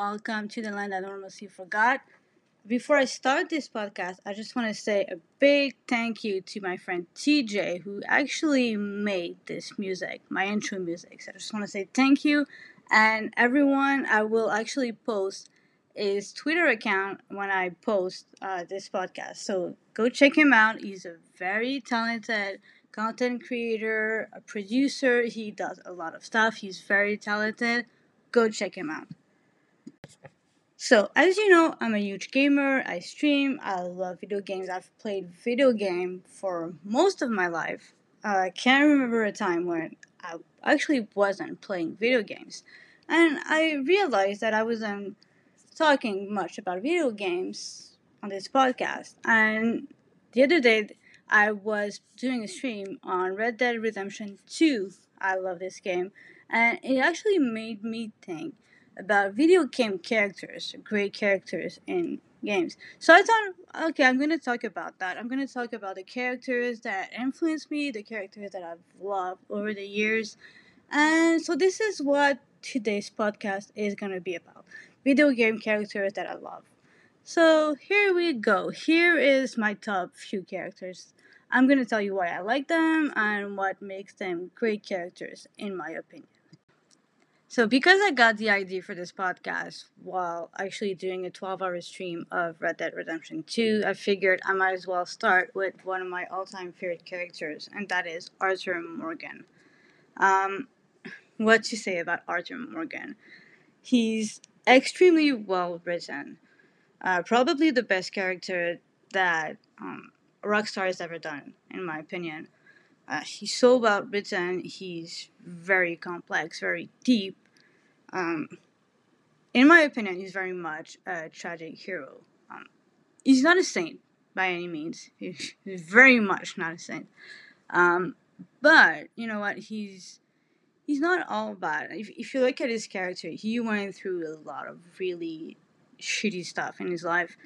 Welcome to the land that normalcy forgot. Before I start this podcast, I just want to say a big thank you to my friend TJ, who actually made this music, my intro music. So I just want to say thank you. And everyone, I will actually post his Twitter account when I post uh, this podcast. So go check him out. He's a very talented content creator, a producer. He does a lot of stuff. He's very talented. Go check him out. So, as you know, I'm a huge gamer. I stream. I love video games. I've played video game for most of my life. Uh, I can't remember a time when I actually wasn't playing video games. And I realized that I wasn't talking much about video games on this podcast. And the other day, I was doing a stream on Red Dead Redemption 2. I love this game. And it actually made me think about video game characters, great characters in games. So I thought, okay, I'm going to talk about that. I'm going to talk about the characters that influenced me, the characters that I've loved over the years. And so this is what today's podcast is going to be about video game characters that I love. So here we go. Here is my top few characters. I'm going to tell you why I like them and what makes them great characters, in my opinion. So, because I got the idea for this podcast while actually doing a 12 hour stream of Red Dead Redemption 2, I figured I might as well start with one of my all time favorite characters, and that is Arthur Morgan. Um, what to say about Arthur Morgan? He's extremely well written, uh, probably the best character that um, Rockstar has ever done, in my opinion. Uh, he's so well written. He's very complex, very deep. Um, in my opinion, he's very much a tragic hero. Um, he's not a saint by any means. He's, very much not a saint. Um, but you know what? He's he's not all bad. If, if you look at his character, he went through a lot of really shitty stuff in his life.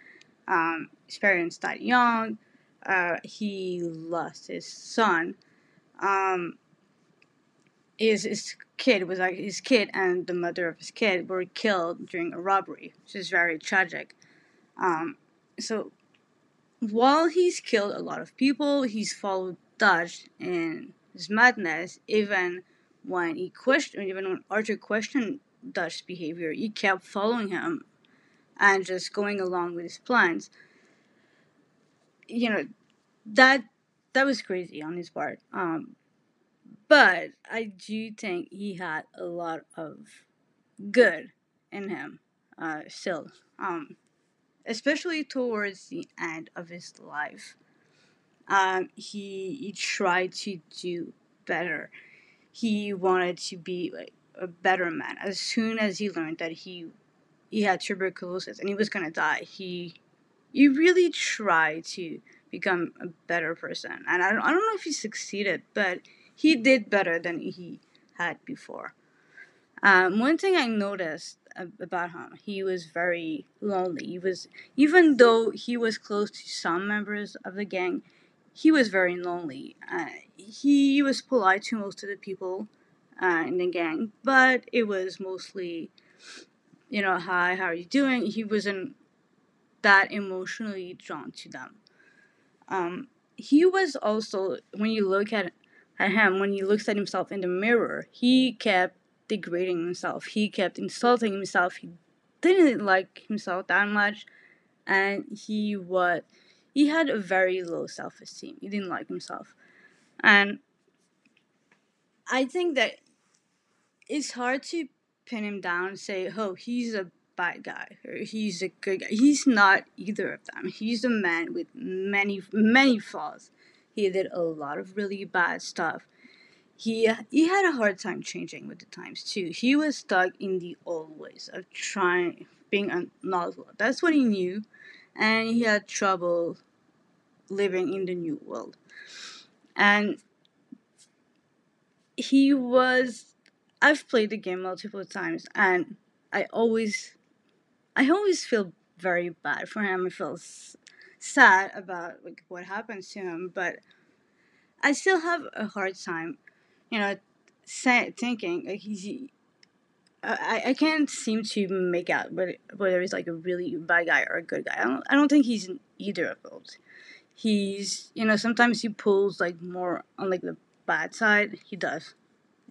Um, his parents died young. Uh, he lost his son um, his, his kid was like his kid and the mother of his kid were killed during a robbery, which is very tragic. Um, so while he's killed a lot of people, he's followed Dutch in his madness. Even when he questioned, even when Arthur questioned Dutch's behavior, he kept following him and just going along with his plans. You know that that was crazy on his part. Um, but I do think he had a lot of good in him uh, still, um, especially towards the end of his life. Um, he, he tried to do better. He wanted to be like a better man. As soon as he learned that he he had tuberculosis and he was gonna die, he he really tried to become a better person. And I don't, I don't know if he succeeded, but he did better than he had before. Um, one thing I noticed about him, he was very lonely. He was, even though he was close to some members of the gang, he was very lonely. Uh, he was polite to most of the people uh, in the gang, but it was mostly, you know, hi, how are you doing? He wasn't that emotionally drawn to them. Um, he was also, when you look at, at him, when he looks at himself in the mirror, he kept degrading himself. He kept insulting himself. He didn't like himself that much, and he was he had a very low self esteem. He didn't like himself, and I think that it's hard to pin him down and say, "Oh, he's a bad guy he's a good guy. He's not either of them. He's a man with many many flaws. He did a lot of really bad stuff. He he had a hard time changing with the times too. He was stuck in the old ways of trying being a novel. That's what he knew, and he had trouble living in the new world. And he was I've played the game multiple times and I always I always feel very bad for him. I feel sad about like what happens to him, but I still have a hard time, you know, say, thinking like he's I, I can't seem to make out whether, whether he's like a really bad guy or a good guy. I don't, I don't think he's either of those. He's, you know, sometimes he pulls like more on like the bad side. He does.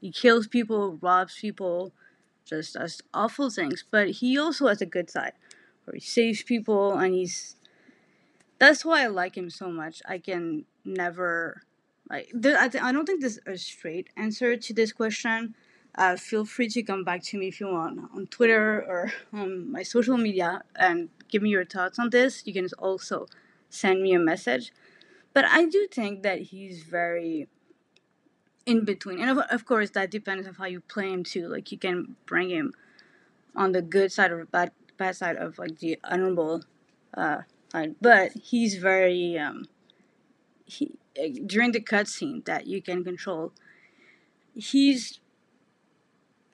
He kills people, robs people, just does awful things. But he also has a good side where he saves people and he's. That's why I like him so much. I can never. Like, I, th- I don't think there's a straight answer to this question uh, feel free to come back to me if you want on Twitter or on my social media and give me your thoughts on this. You can also send me a message. But I do think that he's very in between. And of, of course, that depends on how you play him too. Like, you can bring him on the good side or bad, bad side of like the honorable uh, side. But he's very. Um, he, during the cutscene that you can control, he's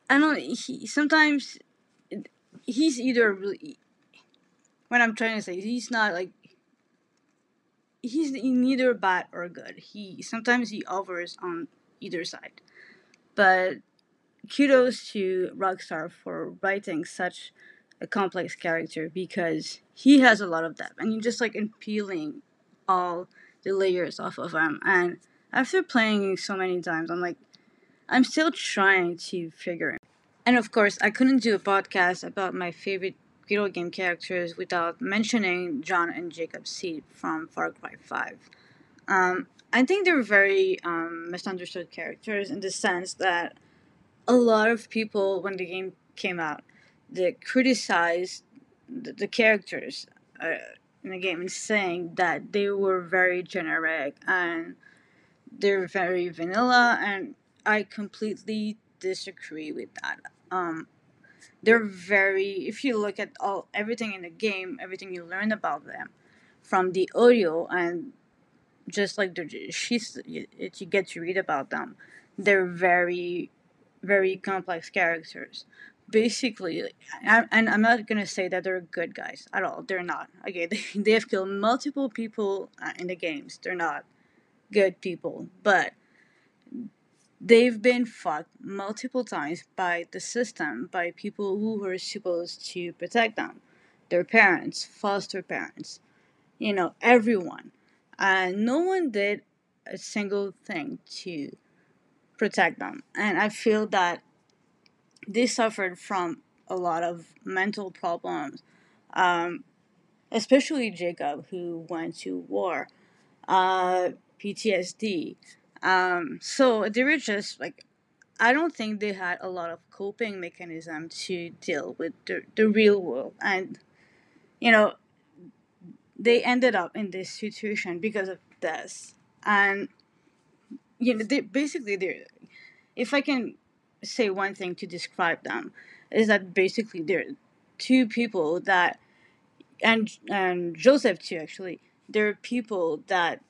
I don't. He sometimes he's either really. What I'm trying to say, he's not like. He's neither bad or good. He sometimes he offers on either side, but kudos to Rockstar for writing such a complex character because he has a lot of depth and you're just like in peeling all the layers off of him. And after playing so many times, I'm like, I'm still trying to figure it. And of course, I couldn't do a podcast about my favorite video game characters without mentioning John and Jacob Seed from Far Cry 5. Um, I think they're very um, misunderstood characters in the sense that a lot of people, when the game came out, they criticized the, the characters uh, in the game and saying that they were very generic and they're very vanilla, and I completely disagree with that. Um, they're very. If you look at all everything in the game, everything you learn about them, from the audio and just like the sheets that you get to read about them, they're very, very complex characters. Basically, and I'm not gonna say that they're good guys at all. They're not. Okay, they, they have killed multiple people uh, in the games. They're not good people, but they've been fucked multiple times by the system, by people who were supposed to protect them, their parents, foster parents, you know, everyone. And no one did a single thing to protect them. And I feel that they suffered from a lot of mental problems, um, especially Jacob, who went to war, uh, PTSD, um, so they were just like, I don't think they had a lot of coping mechanism to deal with the, the real world. And, you know, they ended up in this situation because of this. And, you know, they basically, they're, if I can say one thing to describe them, is that basically they're two people that, and, and Joseph too, actually, they're people that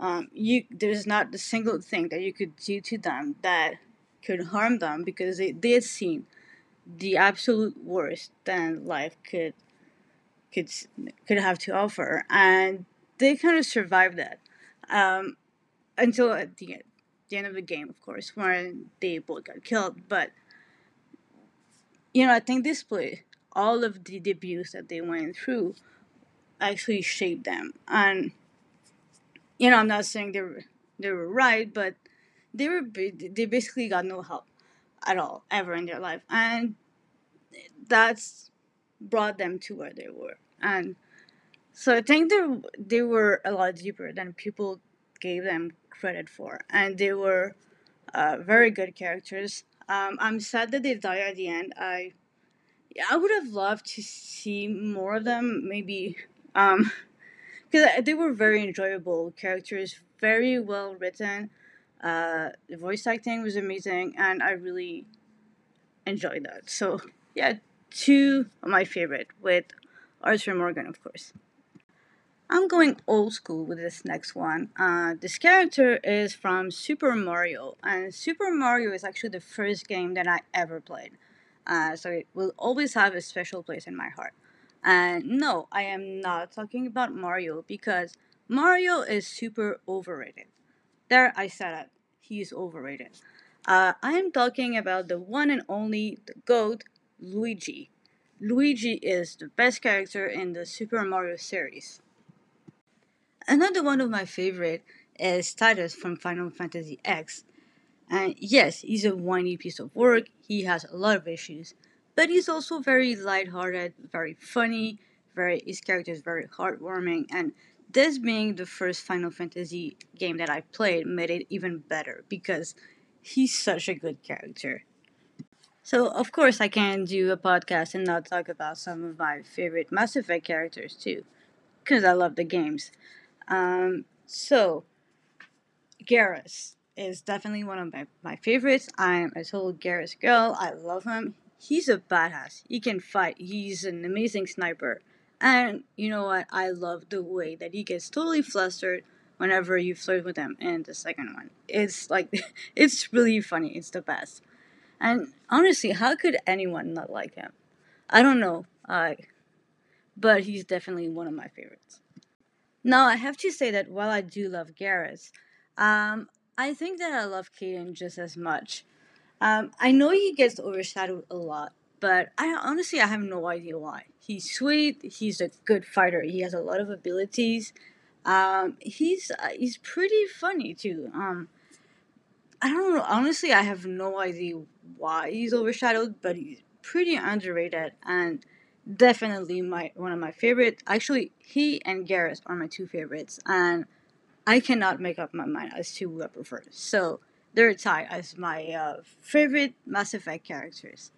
um, you there's not a single thing that you could do to them that could harm them because they, they had seen the absolute worst that life could could could have to offer and they kind of survived that um, until at the end, the end of the game of course when they both got killed but you know i think this play all of the, abuse that they went through actually shaped them and you know, I'm not saying they were they were right, but they were they basically got no help at all ever in their life, and that's brought them to where they were. And so I think they they were a lot deeper than people gave them credit for, and they were uh, very good characters. Um, I'm sad that they die at the end. I I would have loved to see more of them. Maybe um, because they were very enjoyable characters, very well written. Uh, the voice acting was amazing, and I really enjoyed that. So yeah, two of my favorite with Arthur Morgan, of course. I'm going old school with this next one. Uh, this character is from Super Mario, and Super Mario is actually the first game that I ever played. Uh, so it will always have a special place in my heart. And no, I am not talking about Mario because Mario is super overrated. There, I said it. He's overrated. Uh, I am talking about the one and only, the GOAT, Luigi. Luigi is the best character in the Super Mario series. Another one of my favorite is Tidus from Final Fantasy X. And yes, he's a whiny piece of work, he has a lot of issues, but he's also very lighthearted, very funny, very his character is very heartwarming, and this being the first Final Fantasy game that I played made it even better because he's such a good character. So of course I can do a podcast and not talk about some of my favorite Mass Effect characters too, because I love the games. Um, so Garrus is definitely one of my, my favorites. I'm a total Garrus girl. I love him. He's a badass. He can fight. He's an amazing sniper. And you know what? I love the way that he gets totally flustered whenever you flirt with him in the second one. It's like, it's really funny. It's the best. And honestly, how could anyone not like him? I don't know. Uh, but he's definitely one of my favorites. Now, I have to say that while I do love Garrus, um, I think that I love Kaidan just as much. Um, I know he gets overshadowed a lot, but I honestly I have no idea why. He's sweet. He's a good fighter. He has a lot of abilities. Um, he's uh, he's pretty funny too. Um, I don't know. Honestly, I have no idea why he's overshadowed, but he's pretty underrated and definitely my one of my favorite. Actually, he and Garrus are my two favorites, and I cannot make up my mind as to who I prefer. So they're tied as my uh, favorite Mass Effect characters.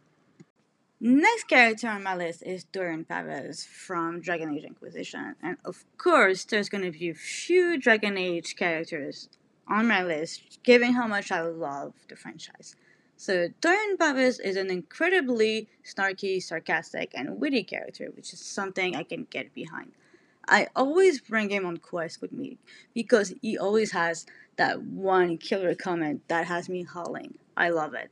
Next character on my list is Dorian Pavus from Dragon Age Inquisition. And of course, there's going to be a few Dragon Age characters on my list, given how much I love the franchise. So, Dorian Pavus is an incredibly snarky, sarcastic, and witty character, which is something I can get behind. I always bring him on quest with me because he always has that one killer comment that has me howling. I love it.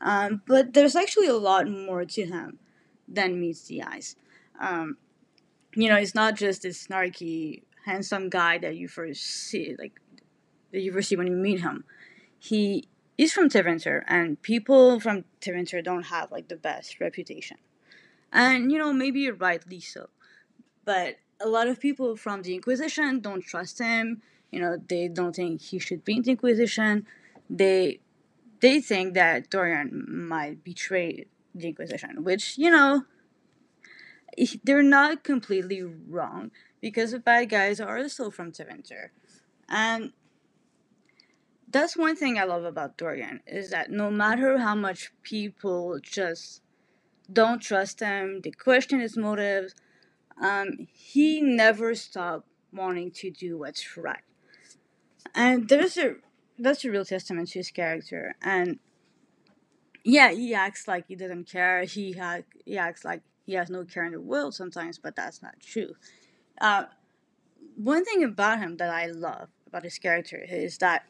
Um, but there's actually a lot more to him than meets the eyes. Um, you know, it's not just this snarky, handsome guy that you first see, like that you first see when you meet him. He is from Tevinter, and people from Tevinter don't have like the best reputation. And you know, maybe you're rightly so. But a lot of people from the Inquisition don't trust him. You know, they don't think he should be in the Inquisition. They they think that Dorian might betray the Inquisition, which, you know, they're not completely wrong because the bad guys are also from Tevinter. And that's one thing I love about Dorian is that no matter how much people just don't trust him, they question his motives, um, he never stopped wanting to do what's right. And there's a that's a real testament to his character. And yeah, he acts like he doesn't care. He ha- he acts like he has no care in the world sometimes, but that's not true. Uh, one thing about him that I love about his character is that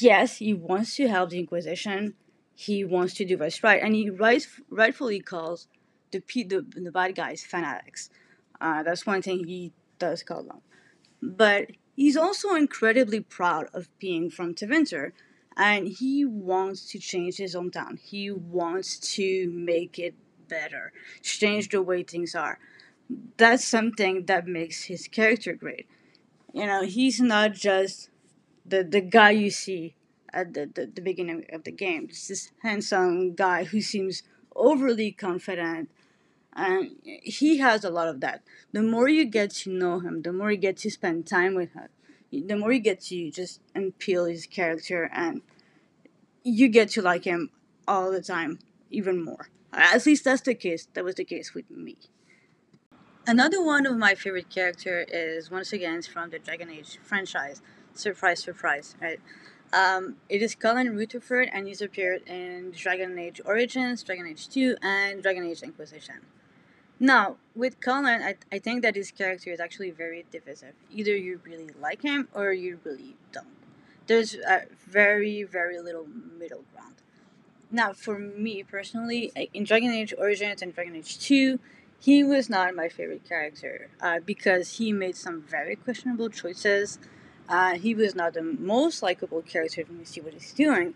yes, he wants to help the Inquisition. He wants to do what's right, and he right, rightfully calls the the, the bad guys fanatics. Uh, that's one thing he does call them. But He's also incredibly proud of being from Tevinter, and he wants to change his hometown. He wants to make it better, change the way things are. That's something that makes his character great. You know, he's not just the, the guy you see at the, the, the beginning of the game. It's this handsome guy who seems overly confident and he has a lot of that. The more you get to know him, the more you get to spend time with him, the more you get to just unpeel his character, and you get to like him all the time, even more. At least that's the case. That was the case with me. Another one of my favorite character is once again from the Dragon Age franchise. Surprise, surprise, right? Um, it is Cullen Rutherford, and he's appeared in Dragon Age Origins, Dragon Age 2, and Dragon Age Inquisition. Now, with Colin, I, I think that his character is actually very divisive. Either you really like him or you really don't. There's a very, very little middle ground. Now, for me personally, in Dragon Age Origins and Dragon Age 2, he was not my favorite character uh, because he made some very questionable choices. Uh, he was not the most likable character when you see what he's doing.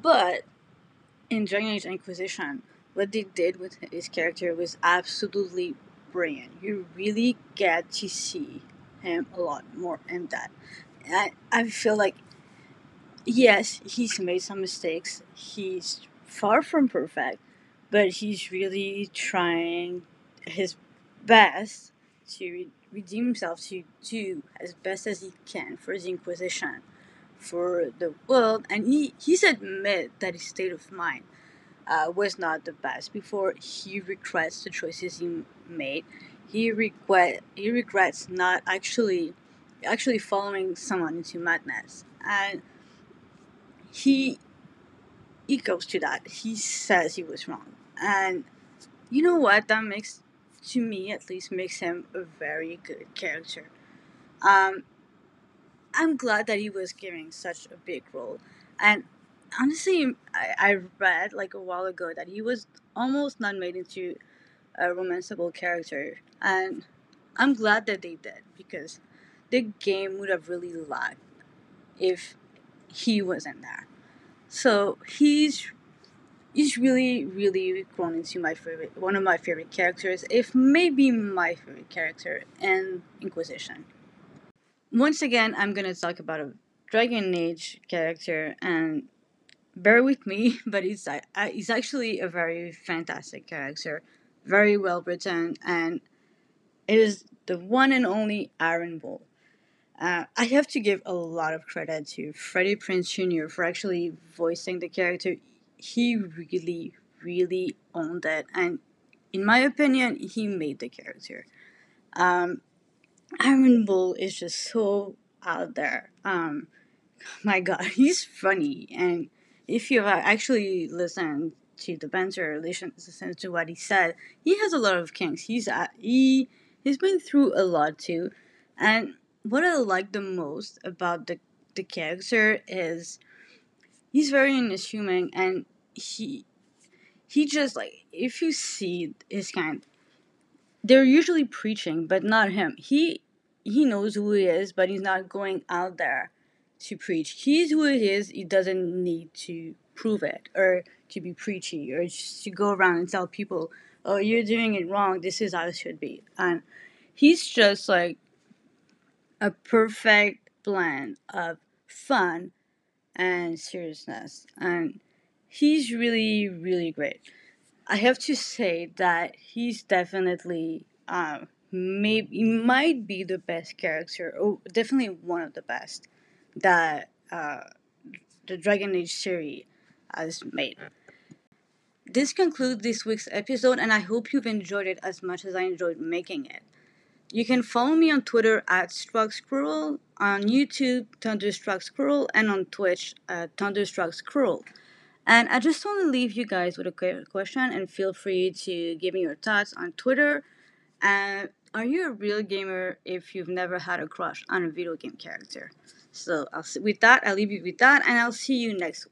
But in Dragon Age Inquisition, what they did with his character was absolutely brilliant. You really get to see him a lot more in that. I, I feel like, yes, he's made some mistakes. He's far from perfect, but he's really trying his best to redeem himself, to do as best as he can for the Inquisition, for the world. And he, he's admit that his state of mind uh, was not the best before he regrets the choices he made. He regret he regrets not actually actually following someone into madness, and he he goes to that. He says he was wrong, and you know what? That makes to me at least makes him a very good character. Um, I'm glad that he was given such a big role, and honestly, I, I read like a while ago that he was almost not made into a romanceable character, and I'm glad that they did because the game would have really lagged if he wasn't there. So he's he's really really grown into my favorite one of my favorite characters, if maybe my favorite character in Inquisition. Once again, I'm gonna talk about a Dragon Age character, and bear with me, but he's uh, he's actually a very fantastic character, very well written, and it is the one and only Iron Bull. Uh, I have to give a lot of credit to Freddie Prinze Jr. for actually voicing the character. He really, really owned it, and in my opinion, he made the character. Um, Iron Bull is just so out there. Um, my God, he's funny, and if you actually listen to the banter, listen, listen to what he said, he has a lot of kinks. He's uh, he he's been through a lot too, and what I like the most about the the character is he's very unassuming and he he just like if you see his kind they're usually preaching but not him. He he knows who he is but he's not going out there to preach. He's who he is he doesn't need to prove it or to be preachy or to go around and tell people oh you're doing it wrong. This is how it should be. And he's just like a perfect blend of fun and seriousness. And he's really, really great. I have to say that he's definitely, um, maybe, might be the best character, or definitely one of the best that uh, the Dragon Age series has made. This concludes this week's episode, and I hope you've enjoyed it as much as I enjoyed making it. You can follow me on Twitter at Struck Squirrel, on YouTube, Thunderstruck Squirrel, and on Twitch, uh, Thunderstruck Squirrel. And I just want to leave you guys with a question, and feel free to give me your thoughts on Twitter. And are you a real gamer if you've never had a crush on a video game character? So I'll with that, I'll leave you with that, and I'll see you next